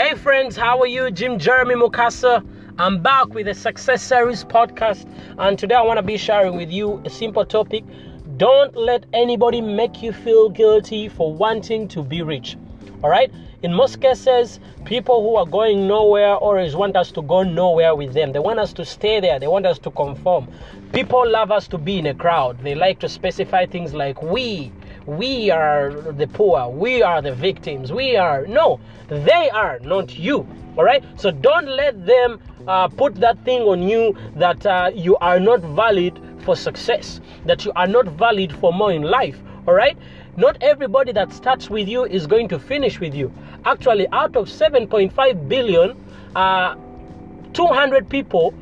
Hey friends, how are you? Jim Jeremy Mukasa. I'm back with a Success Series podcast, and today I want to be sharing with you a simple topic. Don't let anybody make you feel guilty for wanting to be rich. All right? In most cases, people who are going nowhere always want us to go nowhere with them. They want us to stay there, they want us to conform. People love us to be in a crowd. They like to specify things like we, we are the poor, we are the victims, we are. No, they are, not you. All right? So don't let them uh, put that thing on you that uh, you are not valid for success, that you are not valid for more in life. All right? Not everybody that starts with you is going to finish with you. Actually, out of 7.5 billion, uh, 200 people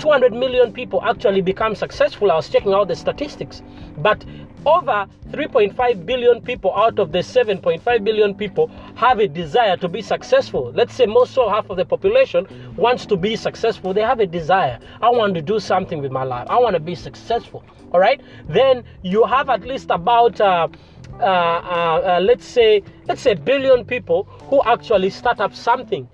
200 million people actually become successful. I was checking out the statistics. But over 3.5 billion people out of the 7.5 billion people have a desire to be successful. Let's say most so half of the population wants to be successful. They have a desire. I want to do something with my life. I want to be successful. All right. Then you have at least about uh, uh, uh, uh, let's say let's say billion people who actually start up something,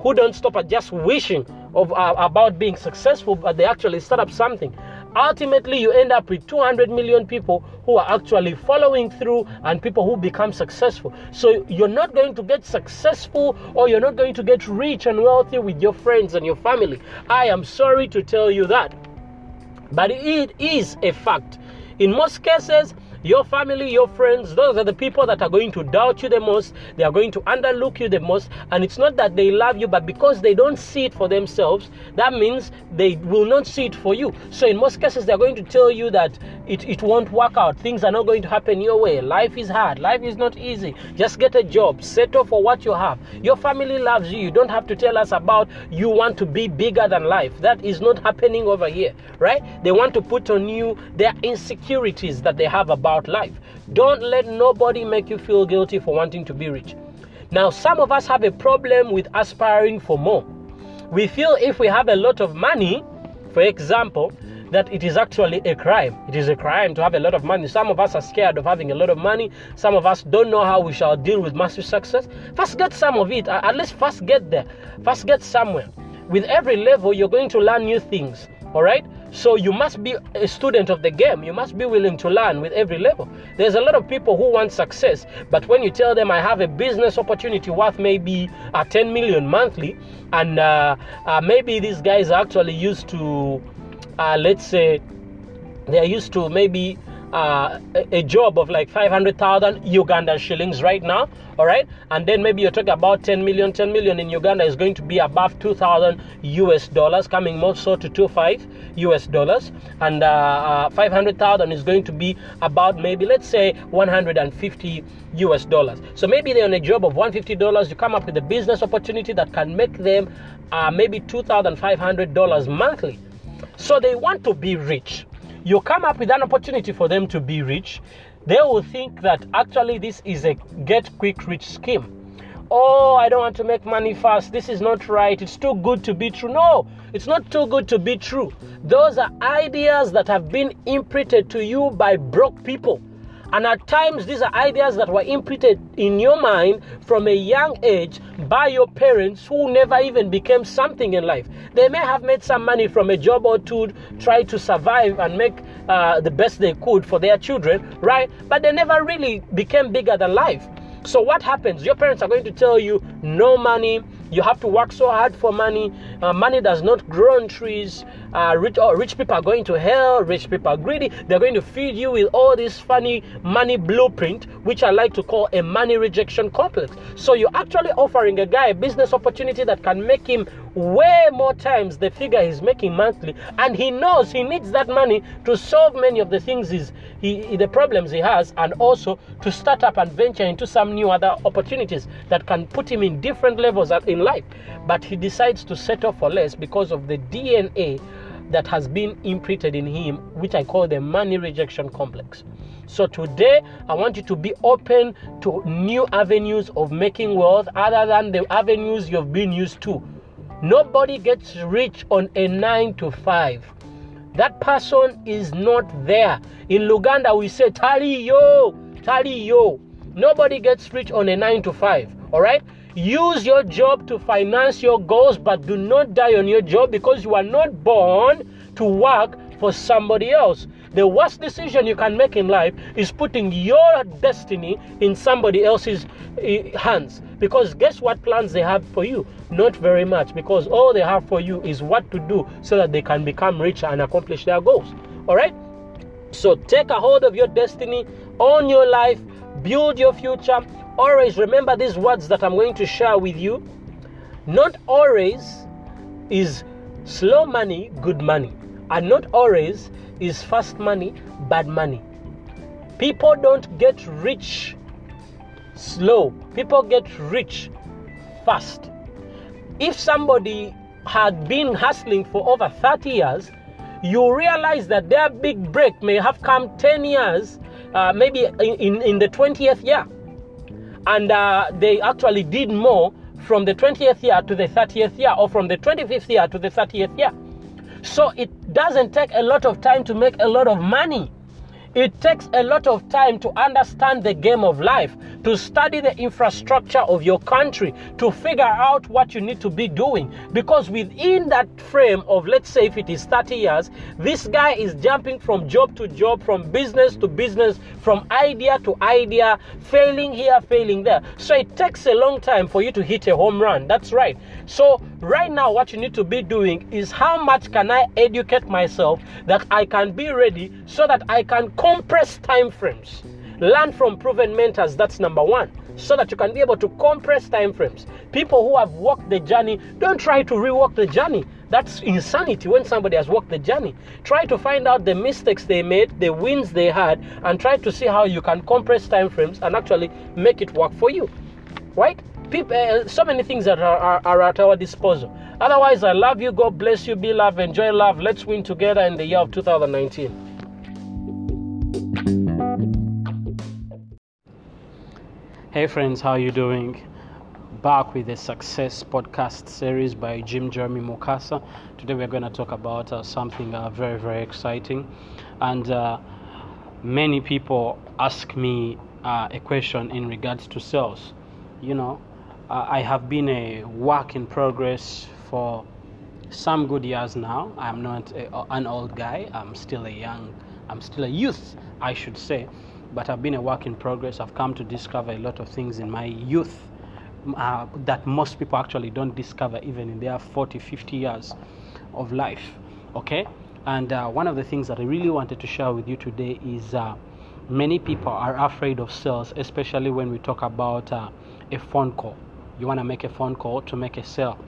who don't stop at just wishing of uh, about being successful, but they actually start up something. Ultimately, you end up with 200 million people who are actually following through and people who become successful. So you're not going to get successful or you're not going to get rich and wealthy with your friends and your family. I am sorry to tell you that. But it is a fact. In most cases, your family, your friends, those are the people that are going to doubt you the most. They are going to underlook you the most. And it's not that they love you, but because they don't see it for themselves, that means they will not see it for you. So in most cases, they're going to tell you that it, it won't work out. Things are not going to happen your way. Life is hard. Life is not easy. Just get a job. Settle for what you have. Your family loves you. You don't have to tell us about you want to be bigger than life. That is not happening over here, right? They want to put on you their insecurities that they have about life. Don't let nobody make you feel guilty for wanting to be rich. Now, some of us have a problem with aspiring for more. We feel if we have a lot of money, for example, that it is actually a crime. It is a crime to have a lot of money. Some of us are scared of having a lot of money. Some of us don't know how we shall deal with massive success. First, get some of it. At least, first get there. First, get somewhere. With every level, you're going to learn new things. All right? So you must be a student of the game. You must be willing to learn with every level. There's a lot of people who want success, but when you tell them I have a business opportunity worth maybe a 10 million monthly, and uh, uh, maybe these guys are actually used to, uh, let's say, they're used to maybe uh, a, job of like 500,000 Ugandan shillings right now, all right? And then maybe you're talking about 10 million. 10 million in Uganda is going to be above 2,000 US dollars, coming more so to 25 US dollars. And uh, uh, 500,000 is going to be about maybe, let's say, 150 US dollars. So maybe they're on a job of 150 dollars. You come up with a business opportunity that can make them uh, maybe $2,500 monthly. So they want to be rich you come up with an opportunity for them to be rich, they will think that actually this is a get quick rich scheme. Oh, I don't want to make money fast. This is not right. It's too good to be true. No, it's not too good to be true. Those are ideas that have been imprinted to you by broke people. And at times, these are ideas that were imprinted in your mind from a young age by your parents who never even became something in life. They may have made some money from a job or two, try to survive and make uh, the best they could for their children, right? But they never really became bigger than life. So, what happens? Your parents are going to tell you no money, you have to work so hard for money. Uh, money does not grow on trees. Uh, rich, oh, rich people are going to hell. Rich people are greedy. They're going to feed you with all this funny money blueprint, which I like to call a money rejection complex. So you're actually offering a guy a business opportunity that can make him way more times the figure he's making monthly, and he knows he needs that money to solve many of the things he's, he, the problems he has, and also to start up and venture into some new other opportunities that can put him in different levels in life. But he decides to settle for less because of the DNA that has been imprinted in him, which I call the money rejection complex. So today, I want you to be open to new avenues of making wealth other than the avenues you've been used to. Nobody gets rich on a 9 to 5. That person is not there. In Luganda, we say, Tali yo, Tali yo. Nobody gets rich on a 9 to 5. All right? Use your job to finance your goals, but do not die on your job because you are not born to work for somebody else. The worst decision you can make in life is putting your destiny in somebody else's eh, hands. Because guess what plans they have for you? Not very much, because all they have for you is what to do so that they can become rich and accomplish their goals. All right? So take a hold of your destiny, own your life, build your future. Always remember these words that I'm going to share with you. Not always is slow money good money, and not always is fast money bad money. People don't get rich slow, people get rich fast. If somebody had been hustling for over 30 years, you realize that their big break may have come 10 years, uh, maybe in, in, in, the 20th year. And uh, they actually did more from the 20th year to the 30th year, or from the 25th year to the 30th year. So it doesn't take a lot of time to make a lot of money. It takes a lot of time to understand the game of life, to study the infrastructure of your country, to figure out what you need to be doing. Because within that frame of, let's say, if it is 30 years, this guy is jumping from job to job, from business to business, from idea to idea, failing here, failing there. So it takes a long time for you to hit a home run. That's right. So, right now, what you need to be doing is how much can I educate myself that I can be ready so that I can compress time frames. Learn from proven mentors, that's number one, so that you can be able to compress time frames. People who have walked the journey, don't try to rewalk the journey. That's insanity when somebody has walked the journey. Try to find out the mistakes they made, the wins they had, and try to see how you can compress time frames and actually make it work for you. Right? People, uh, so many things that are, are, are at our disposal. Otherwise, I love you. God bless you. Be love. Enjoy love. Let's win together in the year of 2019. Hey friends, how are you doing? Back with the Success Podcast series by Jim Jeremy Mukasa. Today we're going to talk about uh, something uh, very very exciting, and uh, many people ask me uh, a question in regards to sales. You know, I have been a work in progress for some good years now. I'm not a, an old guy. I'm still a young. I'm still a youth, I should say but I've been a work in progress. I've come to discover a lot of things in my youth uh, that most people actually don't discover even in their 40, 50 years of life. Okay? And uh, one of the things that I really wanted to share with you today is uh, many people are afraid of sales, especially when we talk about uh, a phone call. You want to make a phone call to make a sale.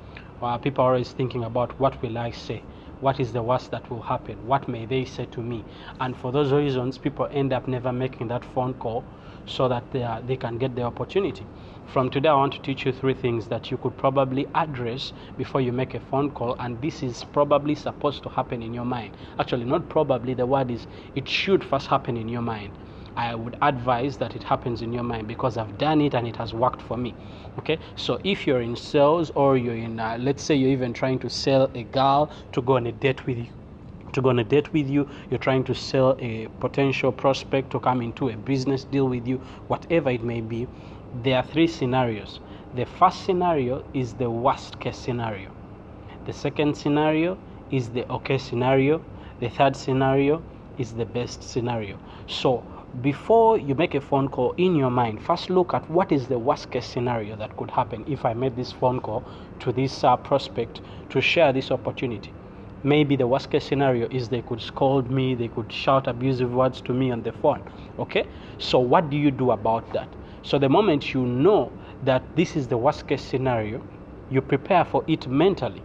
Uh, people are always thinking about what will I say what is the worst that will happen? What may they say to me? And for those reasons, people end up never making that phone call so that they, are, they can get the opportunity. From today, I want to teach you three things that you could probably address before you make a phone call, and this is probably supposed to happen in your mind. Actually, not probably, the word is it should first happen in your mind. I would advise that it happens in your mind because I've done it and it has worked for me. Okay, so if you're in sales or you're in, uh, let's say you're even trying to sell a girl to go on a date with you, to go on a date with you, you're trying to sell a potential prospect to come into a business deal with you, whatever it may be, there are three scenarios. The first scenario is the worst case scenario. The second scenario is the okay scenario. The third scenario is the best scenario. So before you make a phone call in your mind, first look at what is the worst case scenario that could happen if I made this phone call to this uh, prospect to share this opportunity. Maybe the worst case scenario is they could scold me, they could shout abusive words to me on the phone. Okay? So, what do you do about that? So, the moment you know that this is the worst case scenario, you prepare for it mentally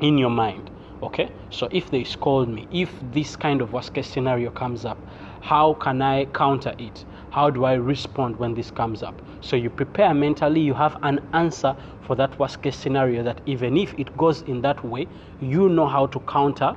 in your mind. Okay? So, if they scold me, if this kind of worst case scenario comes up, how can I counter it? How do I respond when this comes up? So you prepare mentally, you have an answer for that worst case scenario that even if it goes in that way, you know how to counter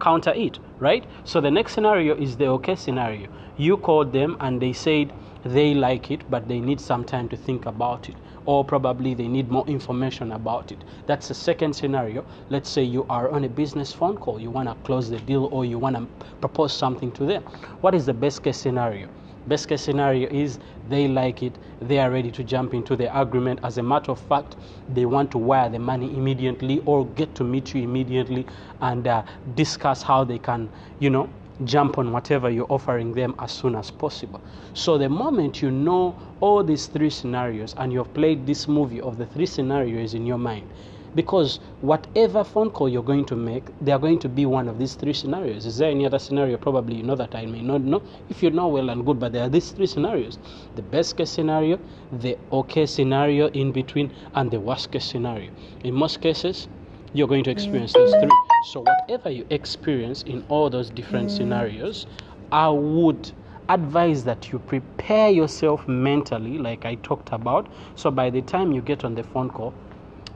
counter it, right? So the next scenario is the okay scenario. You called them and they said they like it, but they need some time to think about it, or probably they need more information about it. That's the second scenario. Let's say you are on a business phone call, you want to close the deal, or you want to propose something to them. What is the best case scenario? Best case scenario is they like it, they are ready to jump into the agreement. As a matter of fact, they want to wire the money immediately or get to meet you immediately and uh, discuss how they can, you know, jump on whatever you're offering them as soon as possible. So, the moment you know all these three scenarios and you've played this movie of the three scenarios in your mind, because whatever phone call you're going to make, they are going to be one of these three scenarios. Is there any other scenario? Probably you know that I may not know. If you know, well and good, but there are these three scenarios the best case scenario, the okay scenario in between, and the worst case scenario. In most cases, you're going to experience those mm. three. So, whatever you experience in all those different mm. scenarios, I would advise that you prepare yourself mentally, like I talked about. So, by the time you get on the phone call,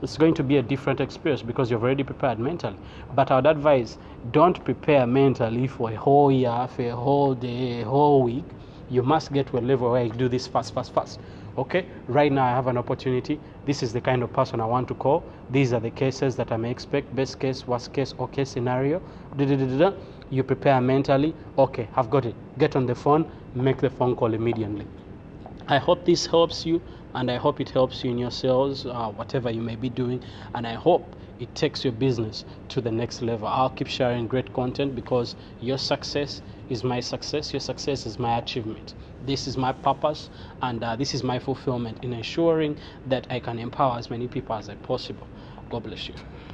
it's going to be a different experience because you've already prepared mentally. But I would advise don't prepare mentally for a whole year, for a whole day, a whole week. You must get to a level where you do this fast, fast, fast. Okay, right now I have an opportunity. This is the kind of person I want to call. These are the cases that I may expect best case, worst case, okay scenario. You prepare mentally. Okay, I've got it. Get on the phone, make the phone call immediately. I hope this helps you, and I hope it helps you in your sales, uh, whatever you may be doing, and I hope it takes your business to the next level. I'll keep sharing great content because your success is my success, your success is my achievement. This is my purpose, and uh, this is my fulfillment in ensuring that I can empower as many people as I possible. God bless you.